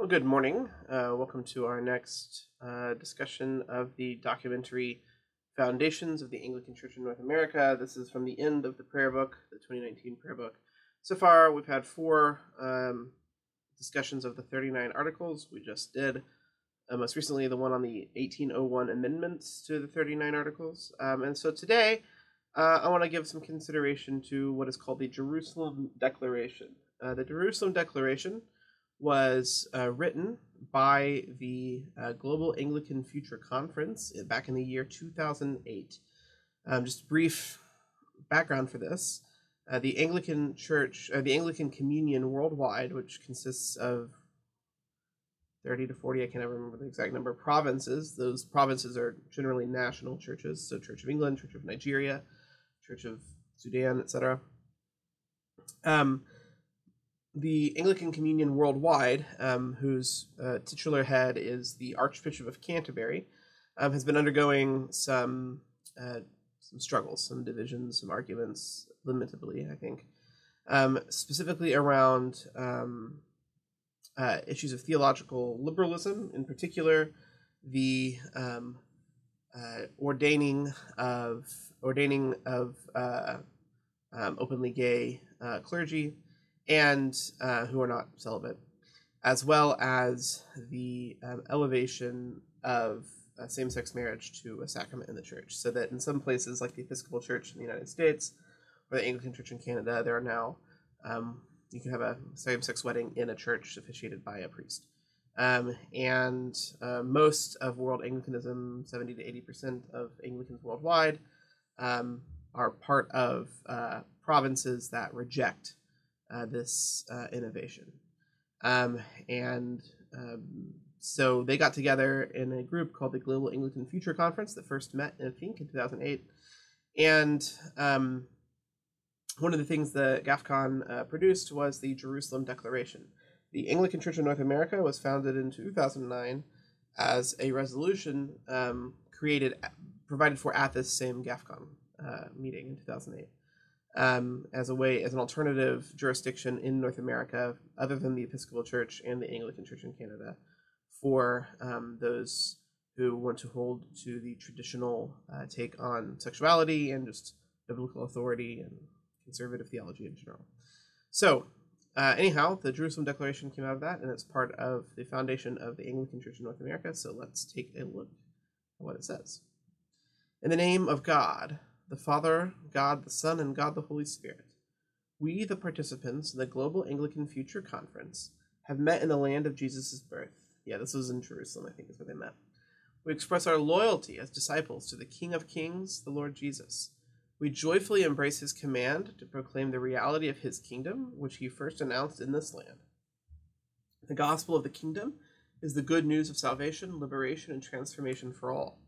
Well, good morning. Uh, welcome to our next uh, discussion of the documentary Foundations of the Anglican Church in North America. This is from the end of the prayer book, the 2019 prayer book. So far, we've had four um, discussions of the 39 articles we just did. Uh, most recently, the one on the 1801 amendments to the 39 articles. Um, and so today, uh, I want to give some consideration to what is called the Jerusalem Declaration. Uh, the Jerusalem Declaration was uh, written by the uh, Global Anglican Future Conference back in the year 2008. Um, just brief background for this. Uh, the Anglican Church, uh, the Anglican Communion worldwide, which consists of 30 to 40, I can't ever remember the exact number, provinces. Those provinces are generally national churches, so Church of England, Church of Nigeria, Church of Sudan, etc. Um, the Anglican Communion worldwide, um, whose uh, titular head is the Archbishop of Canterbury, um, has been undergoing some uh, some struggles, some divisions, some arguments, limitably, I think, um, specifically around um, uh, issues of theological liberalism, in particular, the um, uh, ordaining of ordaining of uh, um, openly gay uh, clergy and uh, who are not celibate, as well as the um, elevation of uh, same-sex marriage to a sacrament in the church. So that in some places, like the Episcopal Church in the United States or the Anglican Church in Canada, there are now um, you can have a same-sex wedding in a church officiated by a priest. Um, and uh, most of world Anglicanism, 70 to 80 percent of Anglicans worldwide, um, are part of uh, provinces that reject uh, this uh, innovation. Um, and um, so they got together in a group called the Global Anglican Future Conference that first met, I think, in 2008. And um, one of the things that GAFCON uh, produced was the Jerusalem Declaration. The Anglican Church of North America was founded in 2009 as a resolution um, created, provided for at this same GAFCON uh, meeting in 2008 um, as a way, as an alternative jurisdiction in North America, other than the Episcopal Church and the Anglican Church in Canada, for um, those who want to hold to the traditional uh, take on sexuality and just biblical authority and conservative theology in general. So, uh, anyhow, the Jerusalem Declaration came out of that, and it's part of the foundation of the Anglican Church in North America. So, let's take a look at what it says. In the name of God, the Father, God the Son, and God the Holy Spirit. We, the participants in the Global Anglican Future Conference, have met in the land of Jesus' birth. Yeah, this was in Jerusalem, I think is where they met. We express our loyalty as disciples to the King of Kings, the Lord Jesus. We joyfully embrace his command to proclaim the reality of his kingdom, which he first announced in this land. The gospel of the kingdom is the good news of salvation, liberation, and transformation for all.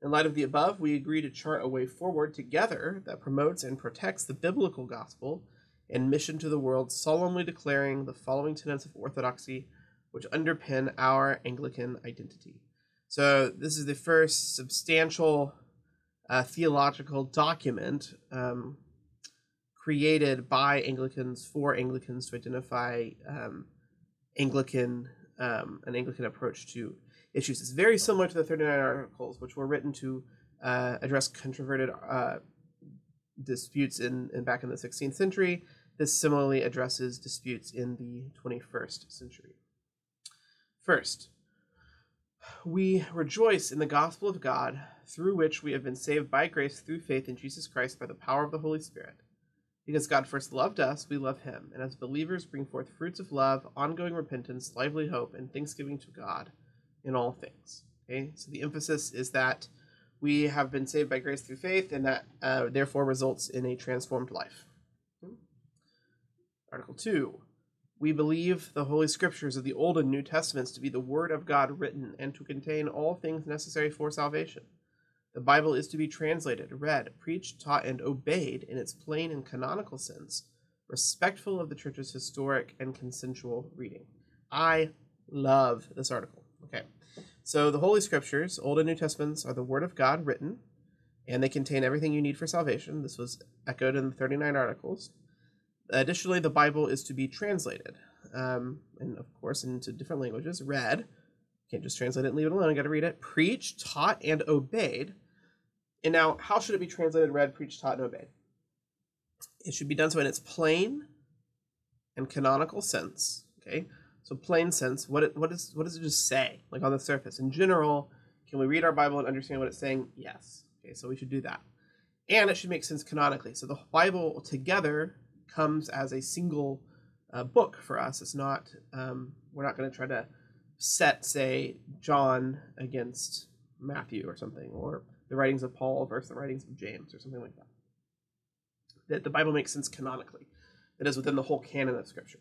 In light of the above, we agree to chart a way forward together that promotes and protects the biblical gospel and mission to the world, solemnly declaring the following tenets of orthodoxy which underpin our Anglican identity. So, this is the first substantial uh, theological document um, created by Anglicans for Anglicans to identify um, Anglican um, an Anglican approach to issues. It's very similar to the 39 articles, which were written to uh, address controverted uh, disputes in, in back in the 16th century. This similarly addresses disputes in the 21st century. First, we rejoice in the gospel of God, through which we have been saved by grace through faith in Jesus Christ by the power of the Holy Spirit. Because God first loved us, we love him, and as believers bring forth fruits of love, ongoing repentance, lively hope, and thanksgiving to God in all things. Okay, so the emphasis is that we have been saved by grace through faith, and that uh, therefore results in a transformed life. Hmm. Article 2. We believe the Holy Scriptures of the Old and New Testaments to be the Word of God written and to contain all things necessary for salvation. The Bible is to be translated, read, preached, taught, and obeyed in its plain and canonical sense, respectful of the Church's historic and consensual reading. I love this article. Okay. So the Holy Scriptures, Old and New Testaments, are the Word of God written, and they contain everything you need for salvation. This was echoed in the 39 articles. Additionally, the Bible is to be translated. um, and of course into different languages, read, You can't just translate it and leave it alone, I gotta read it, preached, taught, and obeyed. And now, how should it be translated, read, preached, taught, and obeyed? It should be done so in its plain and canonical sense. Okay, so plain sense. What it, what is what does it just say? Like on the surface. In general, can we read our Bible and understand what it's saying? Yes. Okay, so we should do that, and it should make sense canonically. So the Bible together comes as a single uh, book for us. It's not. Um, we're not going to try to set, say, John against Matthew or something, or the writings of Paul versus the writings of James or something like that. That the Bible makes sense canonically, that is within the whole canon of Scripture.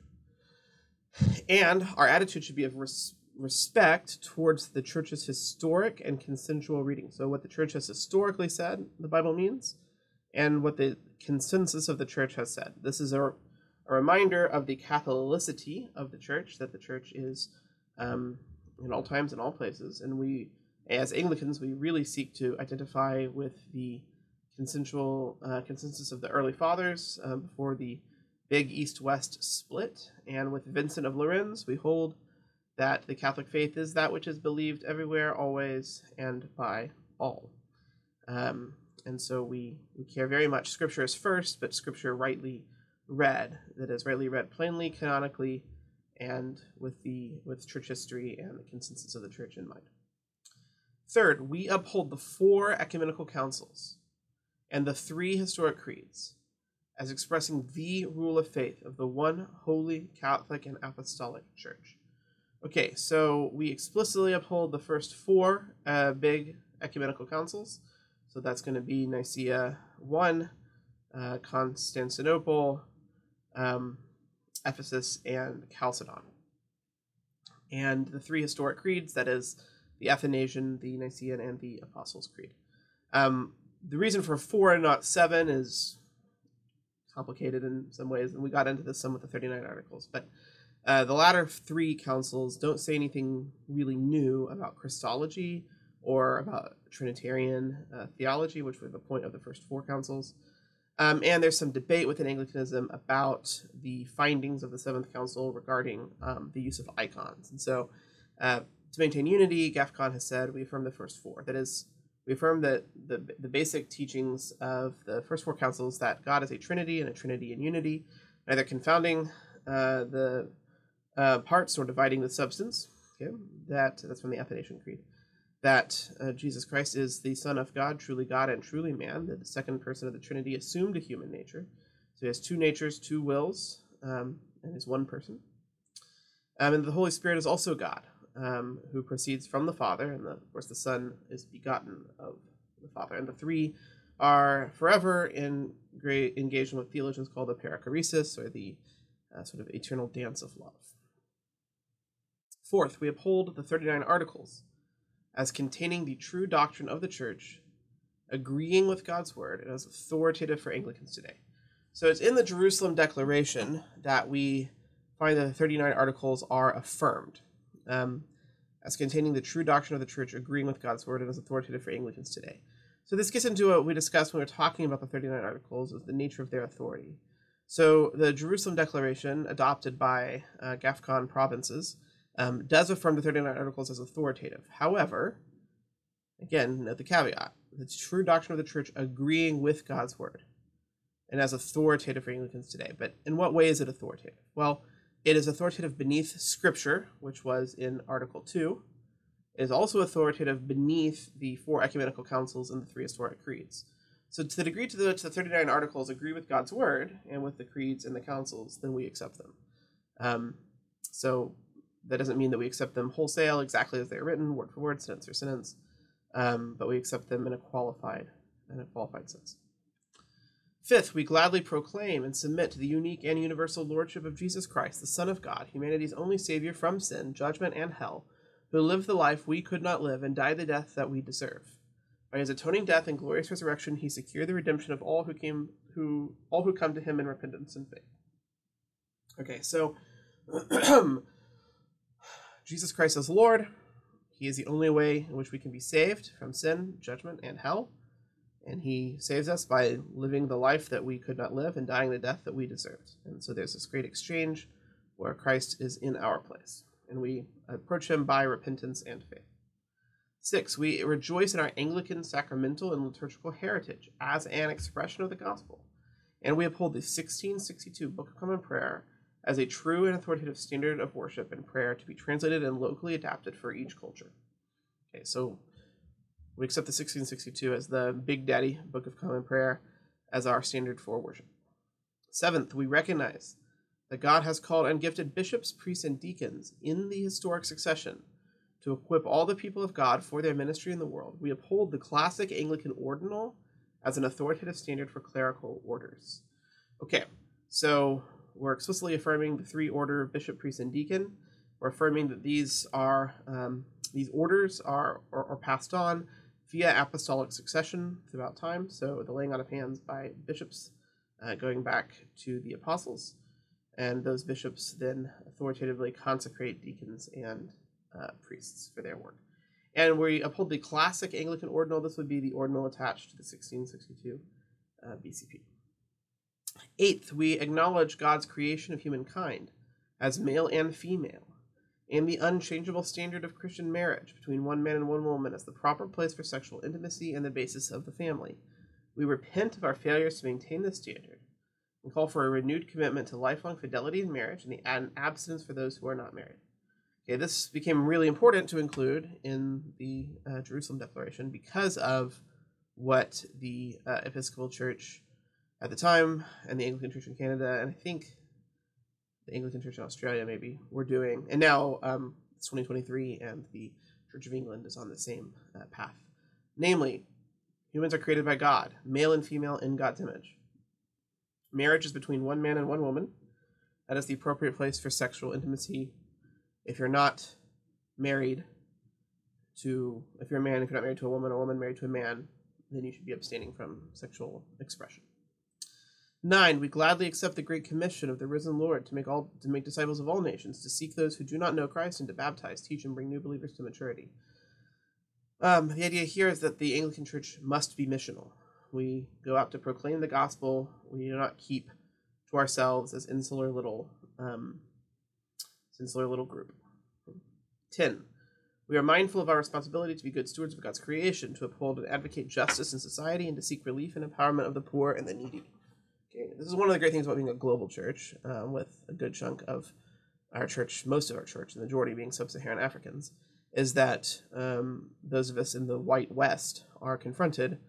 And our attitude should be of res- respect towards the church's historic and consensual reading. So, what the church has historically said, the Bible means, and what the consensus of the church has said. This is a, a reminder of the Catholicity of the church, that the church is um, in all times and all places. And we, as Anglicans, we really seek to identify with the consensual uh, consensus of the early fathers uh, before the big east-west split. And with Vincent of Lerins, we hold that the Catholic faith is that which is believed everywhere, always, and by all. Um, and so we, we care very much. Scripture is first, but Scripture rightly read, that is rightly read plainly, canonically, and with the with church history and the consensus of the church in mind. Third, we uphold the four ecumenical councils and the three historic creeds as expressing the rule of faith of the one holy Catholic and Apostolic Church. Okay, so we explicitly uphold the first four uh, big ecumenical councils. So that's going to be Nicaea 1, uh, Constantinople, um, Ephesus, and Chalcedon. And the three historic creeds, that is, the Athanasian, the Nicene, and the Apostles' Creed. Um, the reason for four and not seven is complicated in some ways, and we got into this some with the 39 articles. But uh, the latter three councils don't say anything really new about Christology or about Trinitarian uh, theology, which were the point of the first four councils. Um, and there's some debate within Anglicanism about the findings of the Seventh Council regarding um, the use of icons. And so, uh, to maintain unity, GAFCON has said we affirm the first four. That is, we affirm that the, the basic teachings of the first four councils that God is a Trinity and a Trinity in unity, neither confounding uh, the uh, parts nor dividing the substance. Okay, that that's from the Athanasian Creed that uh, Jesus Christ is the Son of God, truly God and truly man, That the second person of the Trinity assumed a human nature. So he has two natures, two wills, um, and is one person. Um, and the Holy Spirit is also God, um, who proceeds from the Father, and the, of course the Son is begotten of the Father. And the three are forever in great engagement with theologians called the perichoresis, or the uh, sort of eternal dance of love. Fourth, we uphold the 39 Articles as containing the true doctrine of the church, agreeing with God's word, and as authoritative for Anglicans today. So it's in the Jerusalem Declaration that we find that the 39 articles are affirmed um, as containing the true doctrine of the church, agreeing with God's word, and as authoritative for Anglicans today. So this gets into what we discussed when we were talking about the 39 articles, is the nature of their authority. So the Jerusalem Declaration, adopted by uh, GAFCON provinces, um, does affirm the 39 articles as authoritative. However, again, note the caveat the true doctrine of the church agreeing with God's word and as authoritative for Anglicans today. But in what way is it authoritative? Well, it is authoritative beneath Scripture, which was in Article 2. It is also authoritative beneath the four ecumenical councils and the three historic creeds. So, to the degree to which the 39 articles agree with God's word and with the creeds and the councils, then we accept them. Um, so, that doesn't mean that we accept them wholesale exactly as they're written, word for word, sentence for sentence, um, but we accept them in a qualified in a qualified sense. Fifth, we gladly proclaim and submit to the unique and universal lordship of Jesus Christ, the Son of God, humanity's only Savior from sin, judgment, and hell, who lived the life we could not live and died the death that we deserve. By his atoning death and glorious resurrection, he secured the redemption of all who came who all who come to him in repentance and faith. Okay, so Jesus Christ is Lord. He is the only way in which we can be saved from sin, judgment, and hell. And he saves us by living the life that we could not live and dying the death that we deserved. And so there's this great exchange where Christ is in our place, and we approach him by repentance and faith. Six, we rejoice in our Anglican sacramental and liturgical heritage as an expression of the gospel, and we uphold the 1662 Book of Common Prayer as a true and authoritative standard of worship and prayer to be translated and locally adapted for each culture. Okay, so we accept the 1662 as the Big Daddy Book of Common Prayer as our standard for worship. Seventh, we recognize that God has called and gifted bishops, priests, and deacons in the historic succession to equip all the people of God for their ministry in the world. We uphold the classic Anglican ordinal as an authoritative standard for clerical orders. Okay, so we're explicitly affirming the three order of bishop, priest, and deacon. We're affirming that these are um, these orders are, are, are passed on via apostolic succession throughout time. So the laying on of hands by bishops, uh, going back to the apostles, and those bishops then authoritatively consecrate deacons and uh, priests for their work. And we uphold the classic Anglican ordinal. This would be the ordinal attached to the 1662 uh, BCP. Eighth, we acknowledge God's creation of humankind as male and female, and the unchangeable standard of Christian marriage between one man and one woman as the proper place for sexual intimacy and the basis of the family. We repent of our failures to maintain this standard and call for a renewed commitment to lifelong fidelity in marriage and the abstinence for those who are not married. Okay, this became really important to include in the uh, Jerusalem Declaration because of what the uh, Episcopal Church at the time and the Anglican Church in Canada, and I think the Anglican Church in Australia maybe were doing, and now um, it's 2023, and the Church of England is on the same uh, path. Namely, humans are created by God, male and female in God's image. Marriage is between one man and one woman. That is the appropriate place for sexual intimacy. If you're not married to, if you're a man, if you're not married to a woman, a woman married to a man, then you should be abstaining from sexual expression. Nine, we gladly accept the great commission of the risen Lord to make all to make disciples of all nations, to seek those who do not know Christ, and to baptize, teach, and bring new believers to maturity. Um, the idea here is that the Anglican Church must be missional. We go out to proclaim the gospel. We do not keep to ourselves as insular little, um, insular little group. Ten, we are mindful of our responsibility to be good stewards of God's creation, to uphold and advocate justice in society, and to seek relief and empowerment of the poor and the needy. This is one of the great things about being a global church, um, with a good chunk of our church, most of our church, the majority being sub-Saharan Africans, is that um, those of us in the white West are confronted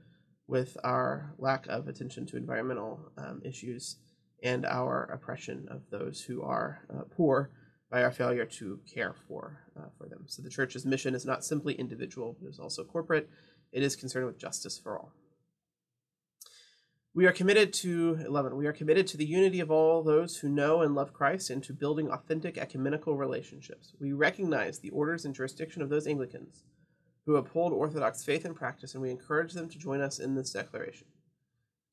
with our lack of attention to environmental um, issues and our oppression of those who are uh, poor by our failure to care for uh, for them. So the church's mission is not simply individual, but is also corporate. It is concerned with justice for all. We are committed to 11. We are committed to the unity of all those who know and love Christ and to building authentic ecumenical relationships. We recognize the orders and jurisdiction of those Anglicans who uphold Orthodox faith and practice, and we encourage them to join us in this declaration.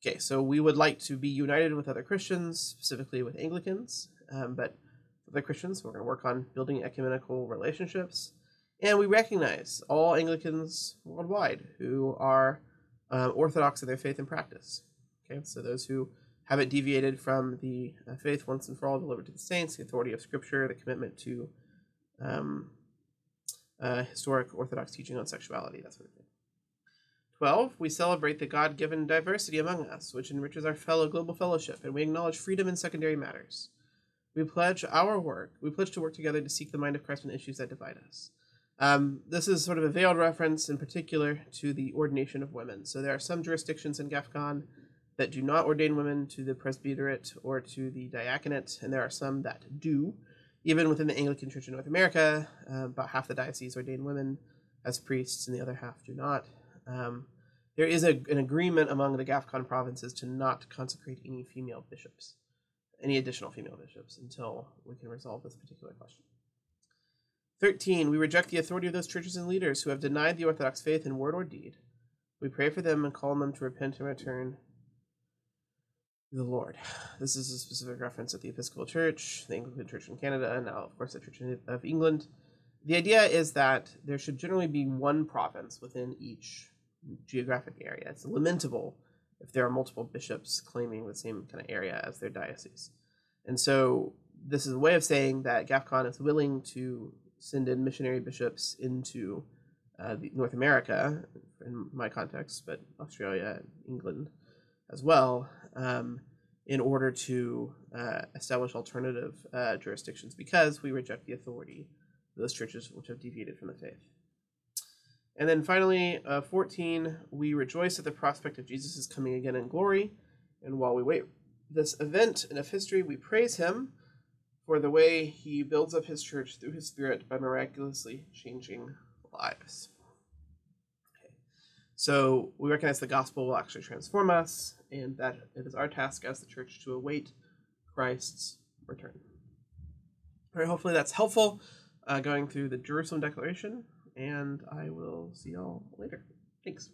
Okay, so we would like to be united with other Christians, specifically with Anglicans, um, but other Christians, we're going to work on building ecumenical relationships. And we recognize all Anglicans worldwide who are um, Orthodox in their faith and practice. Okay, so those who haven't deviated from the uh, faith once and for all delivered to the saints, the authority of Scripture, the commitment to um, uh, historic Orthodox teaching on sexuality, that sort of thing. 12. We celebrate the God given diversity among us, which enriches our fellow global fellowship, and we acknowledge freedom in secondary matters. We pledge our work, we pledge to work together to seek the mind of Christ on issues that divide us. Um, this is sort of a veiled reference in particular to the ordination of women. So there are some jurisdictions in GAFCON that do not ordain women to the presbyterate or to the diaconate, and there are some that do. Even within the Anglican Church in North America, uh, about half the dioceses ordain women as priests, and the other half do not. Um, there is a, an agreement among the GAFCON provinces to not consecrate any female bishops, any additional female bishops, until we can resolve this particular question. 13. We reject the authority of those churches and leaders who have denied the Orthodox faith in word or deed. We pray for them and call on them to repent and return the Lord. This is a specific reference at the Episcopal Church, the Anglican Church in Canada, and now, of course, the Church of England. The idea is that there should generally be one province within each geographic area. It's lamentable if there are multiple bishops claiming the same kind of area as their diocese. And so this is a way of saying that GAFCON is willing to send in missionary bishops into uh, North America, in my context, but Australia and England as well, um, in order to uh, establish alternative uh, jurisdictions because we reject the authority of those churches which have deviated from the faith. And then finally, uh, 14, we rejoice at the prospect of Jesus' coming again in glory. And while we wait this event of history, we praise him for the way he builds up his church through his spirit by miraculously changing lives. So we recognize the gospel will actually transform us, and that it is our task as the church to await Christ's return. All right, hopefully that's helpful uh, going through the Jerusalem Declaration, and I will see y'all later. Thanks.